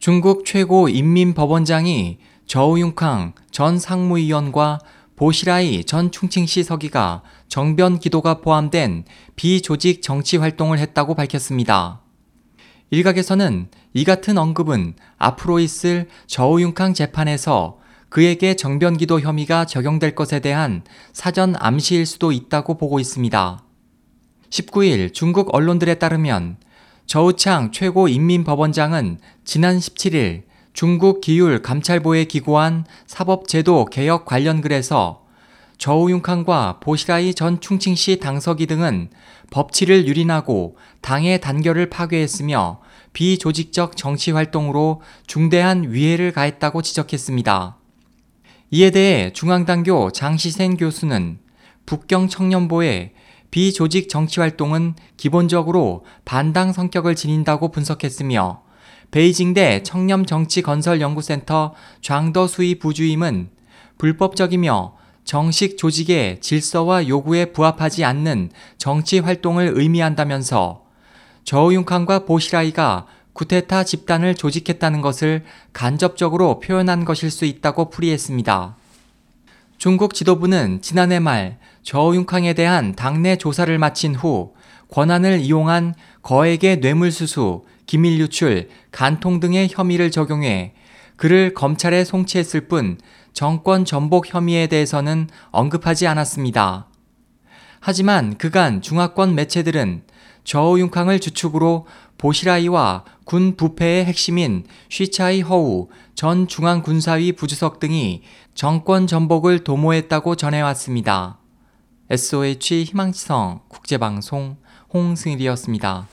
중국 최고 인민법원장이 저우융캉 전 상무위원과 보시라이 전 충칭시 서기가 정변 기도가 포함된 비조직 정치 활동을 했다고 밝혔습니다. 일각에서는 이 같은 언급은 앞으로 있을 저우융캉 재판에서 그에게 정변 기도 혐의가 적용될 것에 대한 사전 암시일 수도 있다고 보고 있습니다. 19일 중국 언론들에 따르면 저우창 최고인민법원장은 지난 17일 중국 기율 감찰보에 기고한 사법제도 개혁 관련 글에서 저우융캉과 보시라이 전 충칭시 당서기 등은 법치를 유린하고 당의 단결을 파괴했으며 비조직적 정치 활동으로 중대한 위해를 가했다고 지적했습니다. 이에 대해 중앙당교 장시생 교수는 북경 청년보에 비조직 정치 활동은 기본적으로 반당 성격을 지닌다고 분석했으며 베이징대 청렴 정치 건설 연구센터 장더수이 부주임은 불법적이며 정식 조직의 질서와 요구에 부합하지 않는 정치 활동을 의미한다면서 저우융칸과 보시라이가 구테타 집단을 조직했다는 것을 간접적으로 표현한 것일 수 있다고 풀이했습니다. 중국 지도부는 지난해 말 저우융캉에 대한 당내 조사를 마친 후 권한을 이용한 거액의 뇌물수수, 기밀 유출, 간통 등의 혐의를 적용해 그를 검찰에 송치했을 뿐 정권 전복 혐의에 대해서는 언급하지 않았습니다. 하지만 그간 중화권 매체들은 저우융캉을 주축으로 보시라이와 군 부패의 핵심인 쉬차이 허우 전 중앙군사위 부주석 등이 정권 전복을 도모했다고 전해왔습니다. SOH 희망지성 국제방송 홍승일이었습니다.